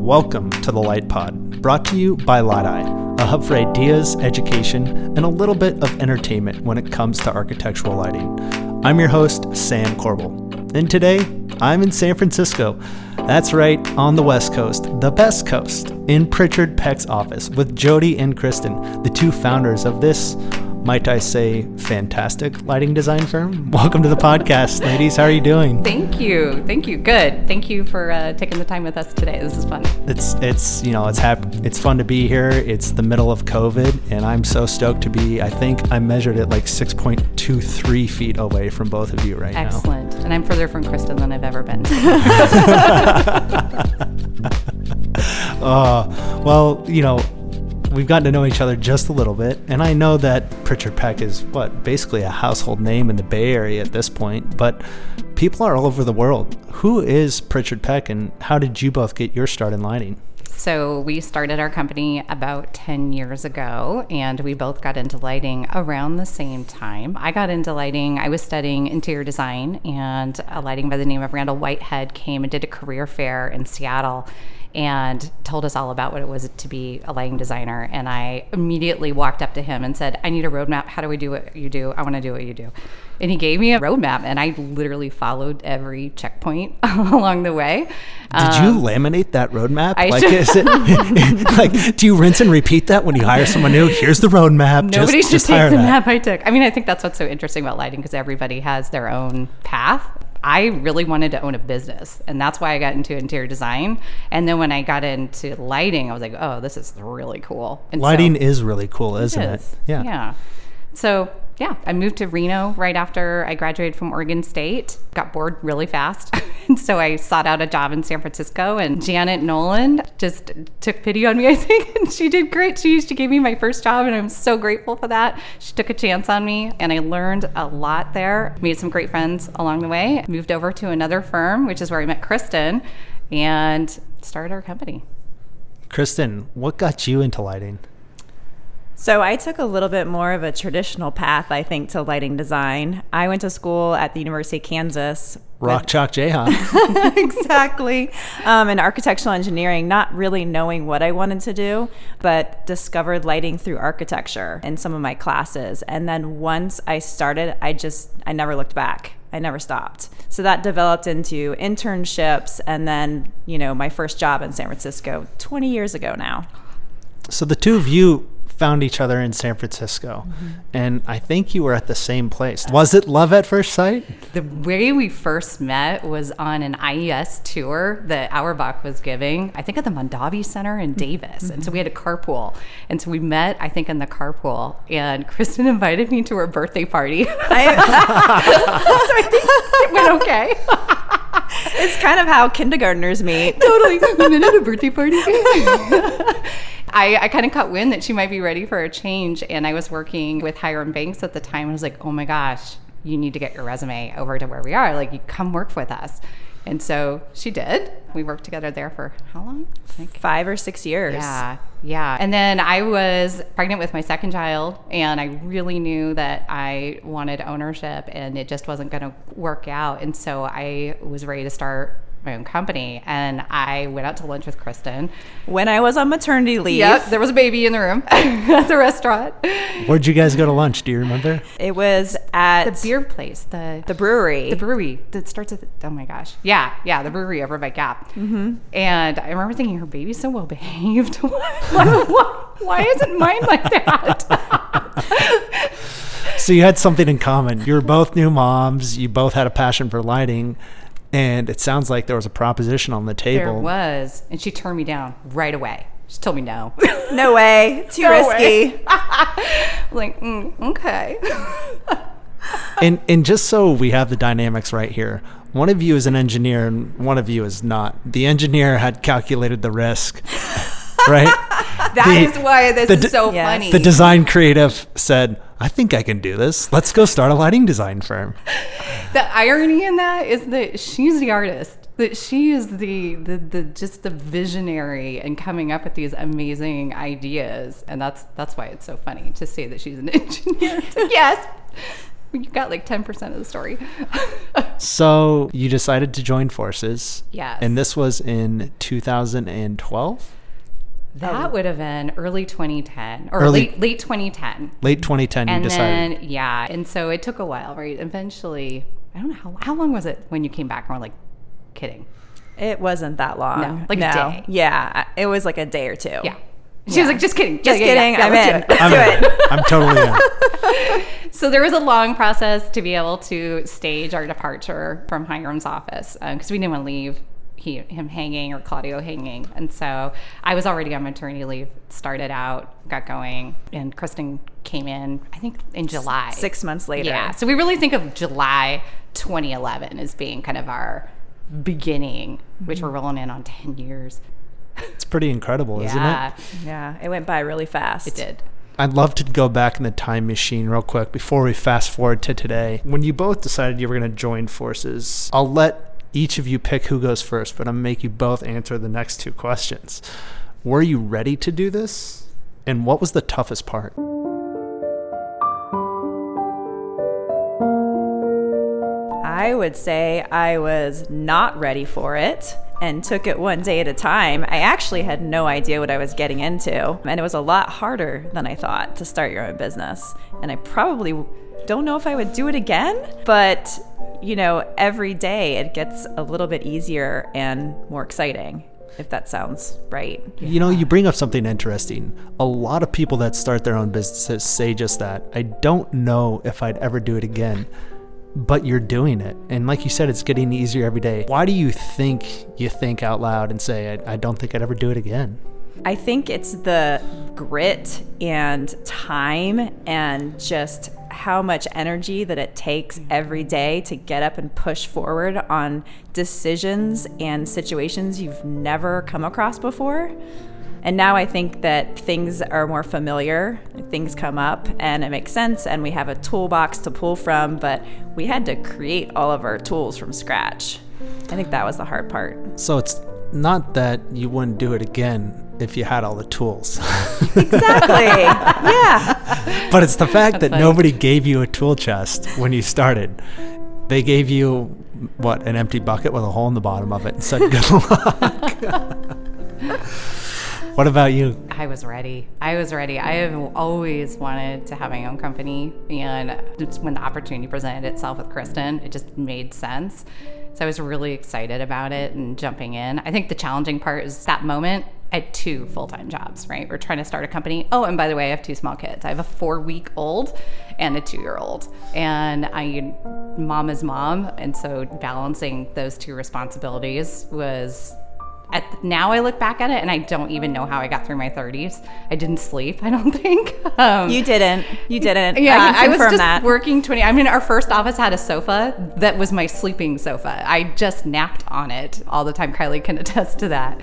Welcome to the Light Pod, brought to you by Light Eye, a hub for ideas, education, and a little bit of entertainment when it comes to architectural lighting. I'm your host, Sam Corbel, and today I'm in San Francisco. That's right, on the West Coast, the best coast, in Pritchard Peck's office with Jody and Kristen, the two founders of this might I say, fantastic lighting design firm. Welcome to the podcast, ladies. How are you doing? Thank you. Thank you. Good. Thank you for uh, taking the time with us today. This is fun. It's it's you know it's hap- it's fun to be here. It's the middle of COVID, and I'm so stoked to be. I think I measured it like 6.23 feet away from both of you right Excellent. now. Excellent. And I'm further from Kristen than I've ever been. uh, well, you know, we've gotten to know each other just a little bit, and I know that Pritchard Peck is what basically a household name in the Bay Area at this point, but people are all over the world. Who is Pritchard Peck, and how did you both get your start in lighting? So, we started our company about 10 years ago, and we both got into lighting around the same time. I got into lighting, I was studying interior design, and a lighting by the name of Randall Whitehead came and did a career fair in Seattle and told us all about what it was to be a lighting designer. And I immediately walked up to him and said, I need a roadmap. How do we do what you do? I want to do what you do. And he gave me a roadmap, and I literally followed every checkpoint along the way. Did um, you laminate that roadmap? I like, is it like do you rinse and repeat that when you hire someone new? Here's the roadmap. Nobody just, should just take the that. map I took. I mean, I think that's what's so interesting about lighting because everybody has their own path. I really wanted to own a business, and that's why I got into interior design. And then when I got into lighting, I was like, "Oh, this is really cool." And lighting so, is really cool, isn't it? Is. it? Yeah. Yeah. So yeah, I moved to Reno right after I graduated from Oregon State. Got bored really fast. and so I sought out a job in San Francisco. And Janet Nolan just took pity on me, I think. And she did great. She, she gave me my first job, and I'm so grateful for that. She took a chance on me, and I learned a lot there. Made some great friends along the way. Moved over to another firm, which is where I met Kristen, and started our company. Kristen, what got you into lighting? So I took a little bit more of a traditional path, I think, to lighting design. I went to school at the University of Kansas. Rock Chalk Jayhawk. exactly. Um, in architectural engineering, not really knowing what I wanted to do, but discovered lighting through architecture in some of my classes. And then once I started, I just, I never looked back. I never stopped. So that developed into internships and then, you know, my first job in San Francisco 20 years ago now. So the two of you found each other in San Francisco, mm-hmm. and I think you were at the same place. Was it love at first sight? The way we first met was on an IES tour that Auerbach was giving, I think at the Mondavi Center in Davis. Mm-hmm. And so we had a carpool. And so we met, I think, in the carpool. And Kristen invited me to her birthday party. I, so I think it went okay. it's kind of how kindergartners meet. Totally. We met at a birthday party. I, I kind of caught wind that she might be ready for a change. And I was working with Hiram Banks at the time. I was like, oh my gosh, you need to get your resume over to where we are. Like, you come work with us. And so she did. We worked together there for how long? Five or six years. Yeah. Yeah. And then I was pregnant with my second child, and I really knew that I wanted ownership, and it just wasn't going to work out. And so I was ready to start my own company and I went out to lunch with Kristen. When I was on maternity leave. Yep, there was a baby in the room at the restaurant. Where'd you guys go to lunch? Do you remember? It was at the beer place, the the brewery. The brewery that starts with oh my gosh. Yeah, yeah, the brewery over by Gap. Mm-hmm. And I remember thinking her baby's so well behaved. why, why, why isn't mine like that? so you had something in common. You were both new moms. You both had a passion for lighting and it sounds like there was a proposition on the table. There was, and she turned me down right away. She told me no. no way. Too no risky. like, mm, okay. and and just so we have the dynamics right here, one of you is an engineer and one of you is not. The engineer had calculated the risk, right? That the, is why this is so yes. funny. The design creative said, I think I can do this. Let's go start a lighting design firm. The irony in that is that she's the artist. That she is the, the the just the visionary and coming up with these amazing ideas, and that's that's why it's so funny to say that she's an engineer. yes, You got like 10% of the story. So you decided to join forces. Yes. And this was in 2012? That would have been early 2010 or Early- late late 2010. Late 2010, you And decided. then yeah, and so it took a while, right? Eventually, I don't know how how long was it when you came back and were like kidding. It wasn't that long. No, like a no. day. Yeah, it was like a day or two. Yeah. She was like, just kidding. Just Yeah, yeah, kidding. yeah, I'm in. it." Let's I'm, do in. it. I'm totally in. So there was a long process to be able to stage our departure from Hiram's office uh, because we didn't want to leave he, him hanging or Claudio hanging. And so I was already on maternity leave, started out, got going, and Kristen came in, I think in July. Six months later. Yeah. So we really think of July 2011 as being kind of our beginning, which we're rolling in on 10 years. It's pretty incredible, isn't it? Yeah, Yeah. it went by really fast. it did. I'd love to go back in the time machine real quick before we fast forward to today. When you both decided you were going to join forces, I'll let each of you pick who goes first, but I'm to make you both answer the next two questions. Were you ready to do this? And what was the toughest part? I would say I was not ready for it and took it one day at a time. I actually had no idea what I was getting into, and it was a lot harder than I thought to start your own business. And I probably don't know if I would do it again, but you know, every day it gets a little bit easier and more exciting, if that sounds right. You know, you bring up something interesting. A lot of people that start their own businesses say just that. I don't know if I'd ever do it again, but you're doing it. And like you said, it's getting easier every day. Why do you think you think out loud and say, I, I don't think I'd ever do it again? I think it's the grit and time and just how much energy that it takes every mm-hmm. day to get up and push forward on decisions and situations you've never come across before. And now I think that things are more familiar, things come up and it makes sense, and we have a toolbox to pull from, but we had to create all of our tools from scratch. I think that was the hard part. So it's not that you wouldn't do it again if you had all the tools, Exactly. yeah. but it's the fact that funny. nobody gave you a tool chest when you started. They gave you, what, an empty bucket with a hole in the bottom of it and said, good luck. what about you? I was ready. I was ready. I have always wanted to have my own company, and just when the opportunity presented itself with Kristen, it just made sense. So I was really excited about it and jumping in. I think the challenging part is that moment. I had two full time jobs, right? We're trying to start a company. Oh, and by the way, I have two small kids. I have a four week old and a two year old. And I, mom is mom. And so balancing those two responsibilities was at now I look back at it and I don't even know how I got through my 30s. I didn't sleep, I don't think. Um, You didn't. You didn't. yeah, I can was just that. working 20. I mean, our first office had a sofa that was my sleeping sofa. I just napped on it all the time. Kylie can attest to that.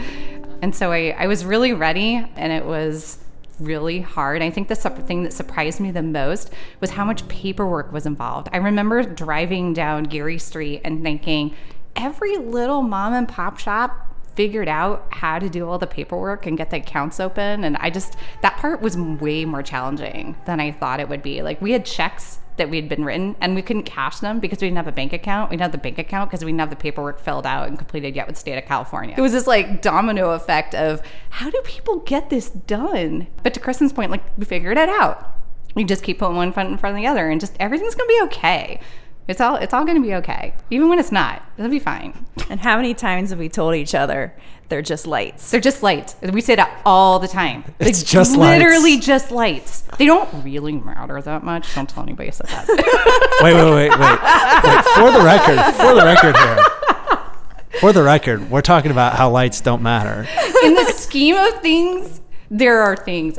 And so I, I was really ready and it was really hard. I think the thing that surprised me the most was how much paperwork was involved. I remember driving down Geary Street and thinking, every little mom and pop shop figured out how to do all the paperwork and get the accounts open and i just that part was way more challenging than i thought it would be like we had checks that we had been written and we couldn't cash them because we didn't have a bank account. We didn't have the bank account because we didn't have the paperwork filled out and completed yet with state of california. It was this like domino effect of how do people get this done? But to kristen's point like we figured it out. We just keep putting one foot in front of the other and just everything's gonna be okay it's all it's all gonna be okay even when it's not it'll be fine And how many times have we told each other they're just lights? They're just lights. We say that all the time. It's They're just lights. literally just lights. They don't really matter that much. Don't tell anybody I said that. Wait, wait, wait, wait. wait. For the record, for the record here. For the record, we're talking about how lights don't matter. In the scheme of things, there are things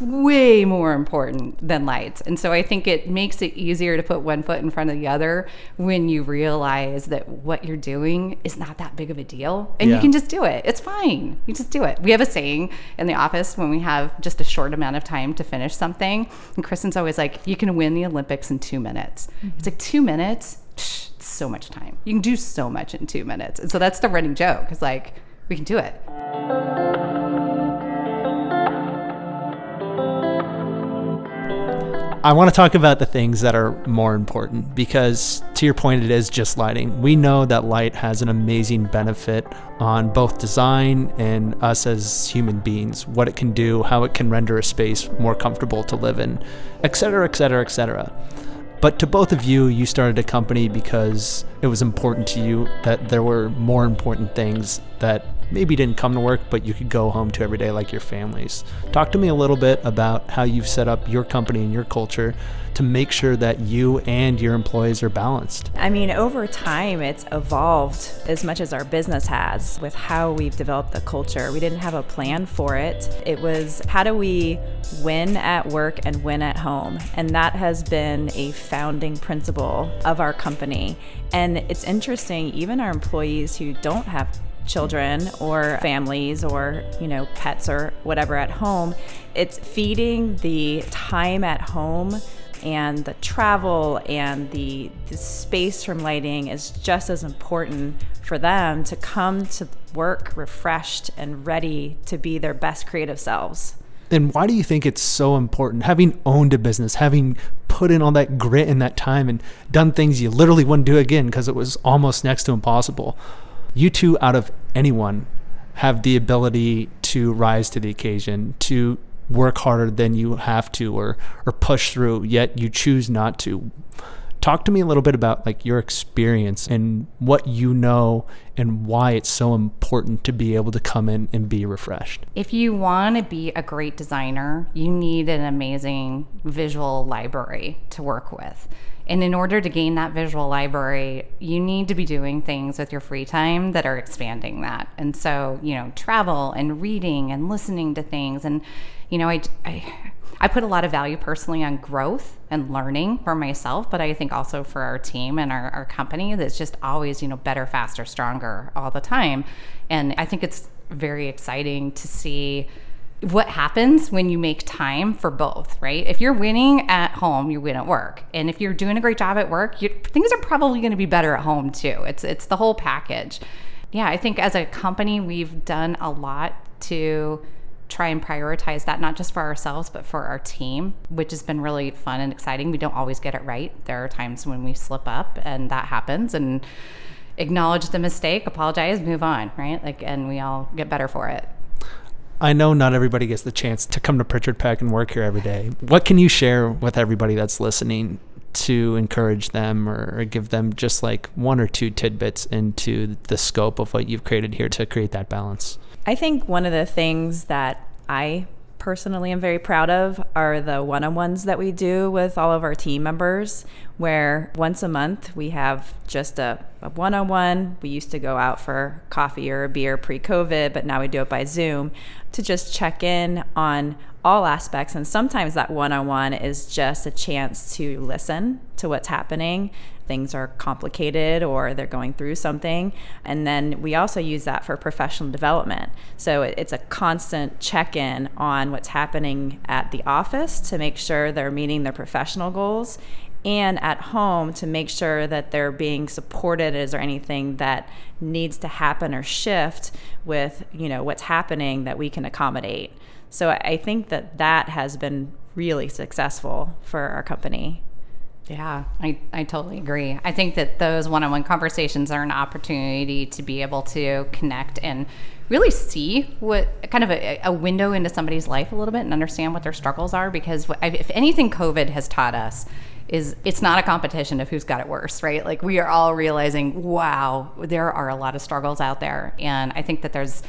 way more important than lights. And so I think it makes it easier to put one foot in front of the other when you realize that what you're doing is not that big of a deal and Yeah. you can just do it. It's fine. You just do it. We have a saying in the office when we have just a short amount of time to finish something. And Kristen's always like, you can win the Olympics in two minutes. It's like two minutes. Psh, so much time. You can do so much in two minutes. And so that's the running joke. It's like, we can do it. I want to talk about the things that are more important because, to your point, it is just lighting. We know that light has an amazing benefit on both design and us as human beings, what it can do, how it can render a space more comfortable to live in, et cetera, et cetera, et cetera. But to both of you, you started a company because it was important to you that there were more important things that maybe didn't come to work, but you could go home to every day like your families. Talk to me a little bit about how you've set up your company and your culture to make sure that you and your employees are balanced. I mean, over time, it's evolved as much as our business has with how we've developed the culture. We didn't have a plan for it. It was how do we win at work and win at home? And that has been a founding principle of our company. And it's interesting, even our employees who don't have children or families or you know pets or whatever at home it's feeding the time at home and the travel and the, the space from lighting is just as important for them to come to work refreshed and ready to be their best creative selves. And why do you think it's so important having owned a business having put in all that grit and that time and done things you literally wouldn't do again because it was almost next to impossible you two out of anyone have the ability to rise to the occasion, to work harder than you have to or or push through, yet you choose not to. Talk to me a little bit about like your experience and what you know and why it's so important to be able to come in and be refreshed. If you want to be a great designer, you need an amazing visual library to work with. And in order to gain that visual library, you need to be doing things with your free time that are expanding that. And so, you know, travel and reading and listening to things. And, you know, I, I, I put a lot of value personally on growth and learning for myself, but I think also for our team and our, our company that's just always, you know, better, faster, stronger all the time. And I think it's very exciting to see what happens when you make time for both, right? If you're winning at home, you win at work. And if you're doing a great job at work, you, things are probably going to be better at home too. It's it's the whole package. Yeah, I think as a company, we've done a lot to try and prioritize that not just for ourselves but for our team, which has been really fun and exciting. We don't always get it right. There are times when we slip up and that happens and acknowledge the mistake, apologize, move on, right? Like and we all get better for it. I know not everybody gets the chance to come to Pritchard Peck and work here every day. What can you share with everybody that's listening to encourage them or, give them just like one or two tidbits into the scope of what you've created here to create that balance? I think one of the things that I personally am very proud of are the one on ones that we do with all of our team members, where once a month we have just a one on one. We used to go out for coffee or a beer pre COVID, but now we do it by Zoom to just check in on all aspects. And sometimes that one on one is just a chance to listen to what's happening. Things are complicated or they're going through something. And then we also use that for professional development. So it's a constant check in on what's happening at the office to make sure they're meeting their professional goals and at home to make sure that they're being supported is there anything that needs to happen or shift with you know what's happening that we can accommodate so I think that that has been really successful for our company. Yeah, I, I totally agree. I think that those one on one conversations are an opportunity to be able to connect and really see what kind of a, a, window into somebody's life a little bit and understand what their struggles are. Because if anything, COVID has taught us is it's not a competition of who's got it worse, right? Like we are all realizing, wow, there are a lot of struggles out there. And I think that there's,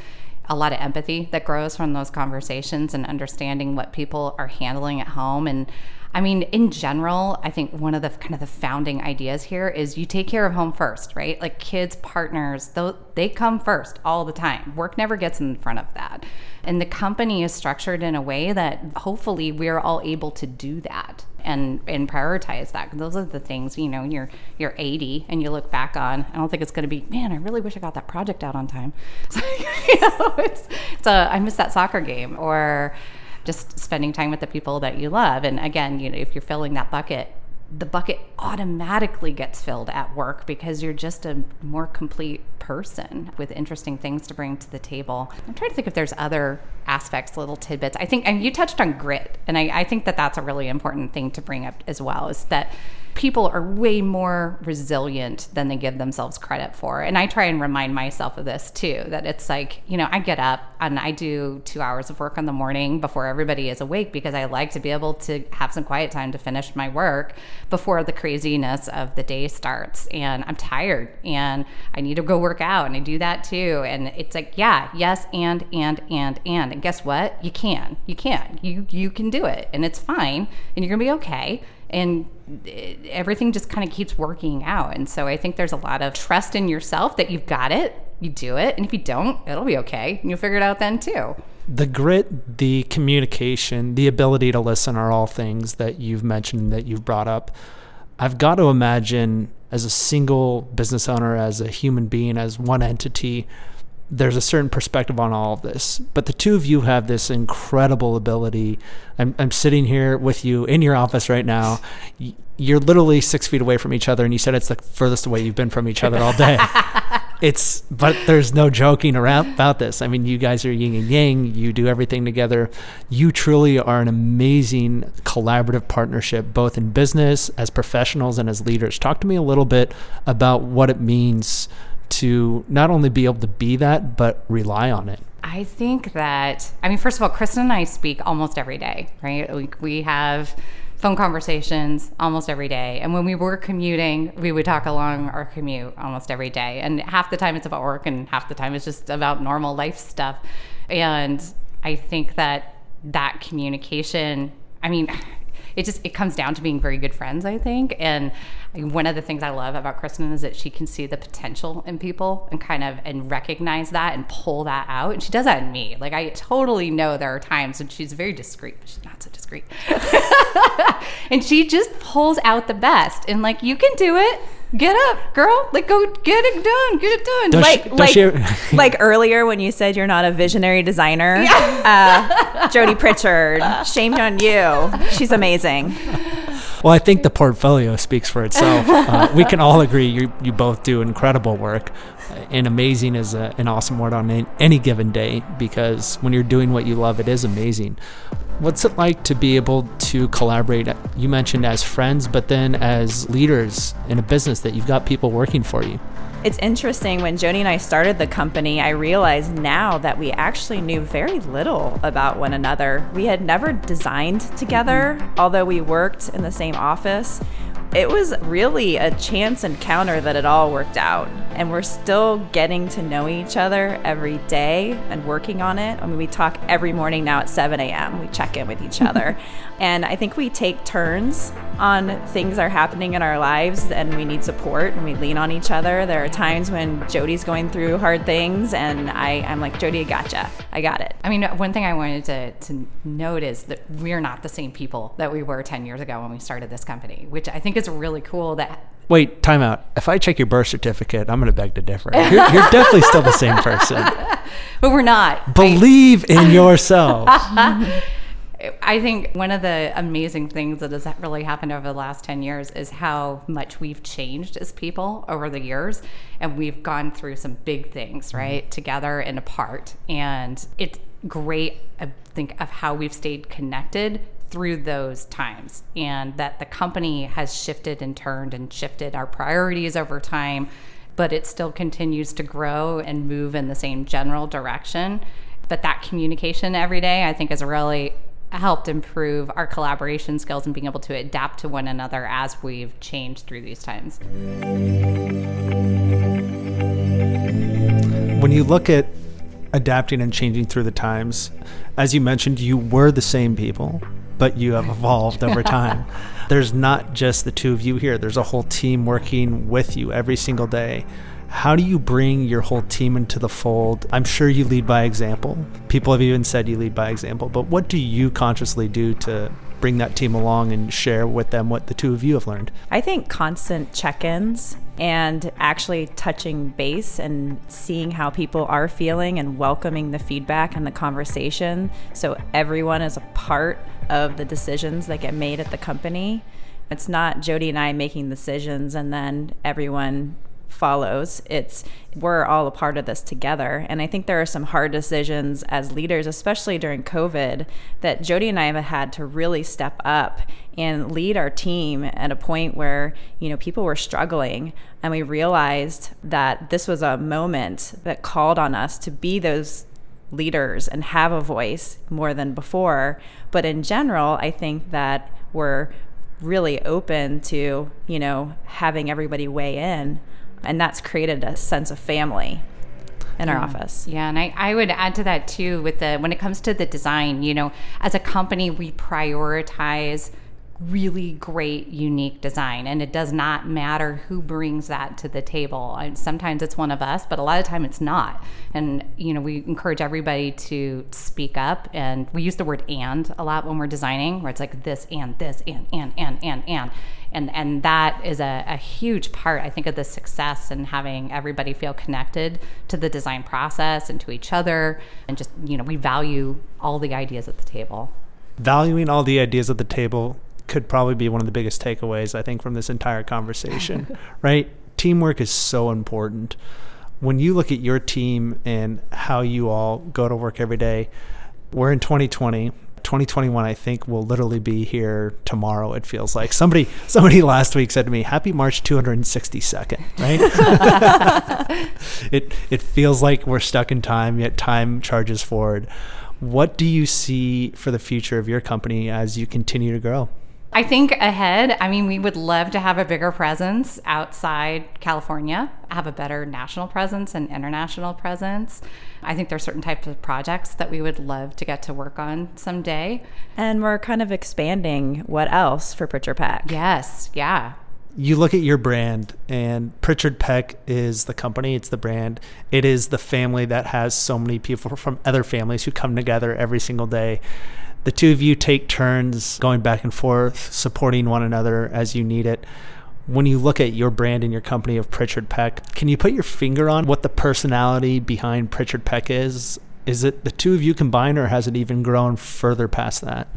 a lot of empathy that grows from those conversations and understanding what people are handling at home and I mean, in general, I think one of the kind of the founding ideas here is you take care of home first, right? Like kids, partners, they come first all the time. Work never gets in front of that. And the company is structured in a way that hopefully we're all able to do that and and prioritize that. Those are the things, you know, when you're you're 80 and you look back on. I don't think it's going to be, man, I really wish I got that project out on time. So, you know, it's, it's a, I missed that soccer game or just spending time with the people that you love. And again, you know, if you're filling that bucket, the bucket automatically gets filled at work because you're just a more complete person with interesting things to bring to the table. I'm trying to think if there's other aspects, little tidbits. I think, and you touched on grit, and I, I think that that's a really important thing to bring up as well is that people are way more resilient than they give themselves credit for. And I try and remind myself of this too that it's like, you know, I get up and I do two hours of work in the morning before everybody is awake because I like to be able to have some quiet time to finish my work before the craziness of the day starts. And I'm tired and I need to go work out and I do that too. And it's like, yeah, yes, and, and, and, and. And guess what? You can. You can. You, you can do it and it's fine and you're going to be okay and everything just kind of keeps working out. And so I think there's a lot of trust in yourself that you've got it, you do it, and if you don't, it'll be okay. And you'll figure it out then too. The grit, the communication, the ability to listen are all things that you've mentioned that you've brought up. I've got to imagine as a single business owner, as a human being, as one entity, there's a certain perspective on all of this. But the two of you have this incredible ability. I'm, I'm sitting here with you in your office right now. You're literally six feet away from each other, and you said it's the furthest away you've been from each other all day. it's, but there's no joking around about this. I mean, you guys are yin and yang. You do everything together. You truly are an amazing collaborative partnership, both in business, as professionals, and as leaders. Talk to me a little bit about what it means to not only be able to be that, but rely on it? I think that, I mean, first of all, Kristen and I speak almost every day, right? We, we have phone conversations almost every day. And when we were commuting, we would talk along our commute almost every day. And half the time it's about work, and half the time it's just about normal life stuff. And I think that that communication, I mean, it just it comes down to being very good friends i think and one of the things i love about kristen is that she can see the potential in people and kind of and recognize that and pull that out and she does that in me like i totally know there are times when she's very discreet but she's not so discreet and she just pulls out the best and like you can do it get up, girl. Like go get it done. Get it done. Don't like she, like she... like earlier when you said you're not a visionary designer. Yeah. Uh, Jody Pritchard, shame on you. She's amazing. Well, I think the portfolio speaks for itself. Uh, we can all agree you you both do incredible work. And amazing is a, an awesome word on any given day because when you're doing what you love, it is amazing. What's it like to be able to collaborate? You mentioned as friends, but then as leaders in a business that you've got people working for you. It's interesting when Jody and I started the company, I realized now that we actually knew very little about one another. We had never designed together, although we worked in the same office it was really a chance encounter that it all worked out. And we're still getting to know each other every day and working on it. I mean, we talk every morning now at 7 a.m., we check in with each other. and I think we take turns on things that are happening in our lives and we need support and we lean on each other. There are times when Jody's going through hard things and I, I'm like, Jody, I gotcha. I got it. I mean, one thing I wanted to, to note is that we're not the same people that we were 10 years ago when we started this company, which I think is really cool that Wait, time out. If I check your birth certificate, I'm going to beg to differ. You're, you're definitely still the same person. But we're not. Believe I, in yourself. I think one of the amazing things that has really happened over the last 10 years is how much we've changed as people over the years. And we've gone through some big things, right, mm-hmm. together and apart. And it's great, I think, of how we've stayed connected through those times and that the company has shifted and turned and shifted our priorities over time, but it still continues to grow and move in the same general direction. But that communication every day, I think, has really helped improve our collaboration skills and being able to adapt to one another as we've changed through these times. When you look at adapting and changing through the times, as you mentioned, you were the same people but you have evolved over time. there's not just the two of you here, there's a whole team working with you every single day. How do you bring your whole team into the fold? I'm sure you lead by example. People have even said you lead by example, but what do you consciously do to bring that team along and share with them what the two of you have learned? I think constant check ins and actually touching base and seeing how people are feeling and welcoming the feedback and the conversation so everyone is a part of the decisions that get made at the company It's not Jody and I making decisions and then everyone follows. It's we're all a part of this together. And I think there are some hard decisions as leaders, especially during COVID, that Jody and I have had to really step up and lead our team at a point where, you know, people were struggling and we realized that this was a moment that called on us to be those leaders and have a voice more than before. But in general, I think that we're really open to, you know, having everybody weigh in and that's created a sense of family in our office. Yeah, and I, I would add to that too with the when it comes to the design, you know, as a company we prioritize really great, unique design. And it does not matter who brings that to the table. And sometimes it's one of us, but a lot of time it's not. And, you know, we encourage everybody to speak up. And we use the word and a lot when we're designing, where it's like this and this and, and, and, and, and. And, and that is a, a huge part, I think, of the success and having everybody feel connected to the design process and to each other. And just, you know, we value all the ideas at the table. Valuing all the ideas at the table could probably be one of the biggest takeaways I think from this entire conversation, right? Teamwork is so important. When you look at your team and how you all go to work every day, we're in 2020. 2021 I think will literally be here tomorrow it feels like. Somebody somebody last week said to me, "Happy March 262nd," right? it it feels like we're stuck in time yet time charges forward. What do you see for the future of your company as you continue to grow? I think ahead, I mean, we would love to have a bigger presence outside California, have a better national presence and international presence. I think there's certain types of projects that we would love to get to work on someday. And we're kind of expanding what else for Pritchard Peck. Yes, yeah. You look at your brand, and Pritchard Peck is the company, it's the brand. It is the family that has so many people from other families who come together every single day the two of you take turns going back and forth, supporting one another as you need it. When you look at your brand and your company of Pritchard Peck, can you put your finger on what the personality behind Pritchard Peck is? Is it the two of you combined, or has it even grown further past that?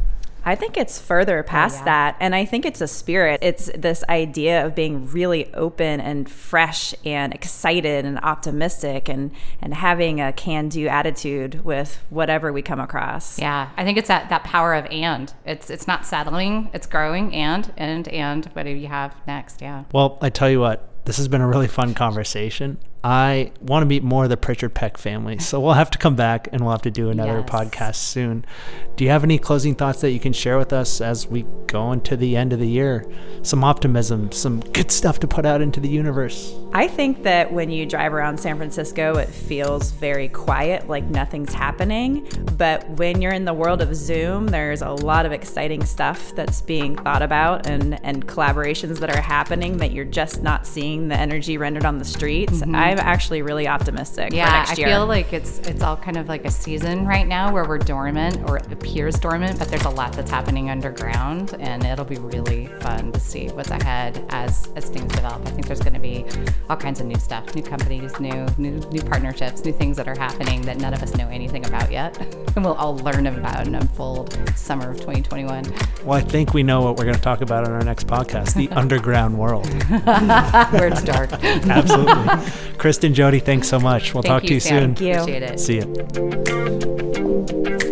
I think it's further oh, past oh, yeah. that. And I think it's a spirit. It's this idea of being really open and fresh and excited and optimistic and, and having a can do attitude with whatever we come across. Yeah. I think it's that, that power of and. It's it's not settling, it's growing and and and what do you have next? Yeah. Well, I tell you what, this has been a really fun conversation. I want to meet more of the Pritchard Peck family. So we'll have to come back and we'll have to do another yes. podcast soon. Do you have any closing thoughts that you can share with us as we go into the end of the year? Some optimism, some good stuff to put out into the universe. I think that when you drive around San Francisco, it feels very quiet, like nothing's happening. But when you're in the world of Zoom, there's a lot of exciting stuff that's being thought about and, and collaborations that are happening that you're just not seeing the energy rendered on the streets. Mm-hmm. I I'm actually really optimistic yeah, I feel like it's it's all kind of like a season right now where we're dormant or it appears dormant, but there's a lot that's happening underground, and it'll be really fun to see what's ahead as as things develop. I think there's going to be all kinds of new stuff, new companies, new new new partnerships, new things that are happening that none of us know anything about yet, and we'll all learn about and unfold summer of 2021. Well, I think we know what we're going to talk about on our next podcast: the underground world, where it's dark. Absolutely. Kristen, Jody, thanks so much. We'll Thank talk you, to you Sam. soon. Thank you. Appreciate it. See you.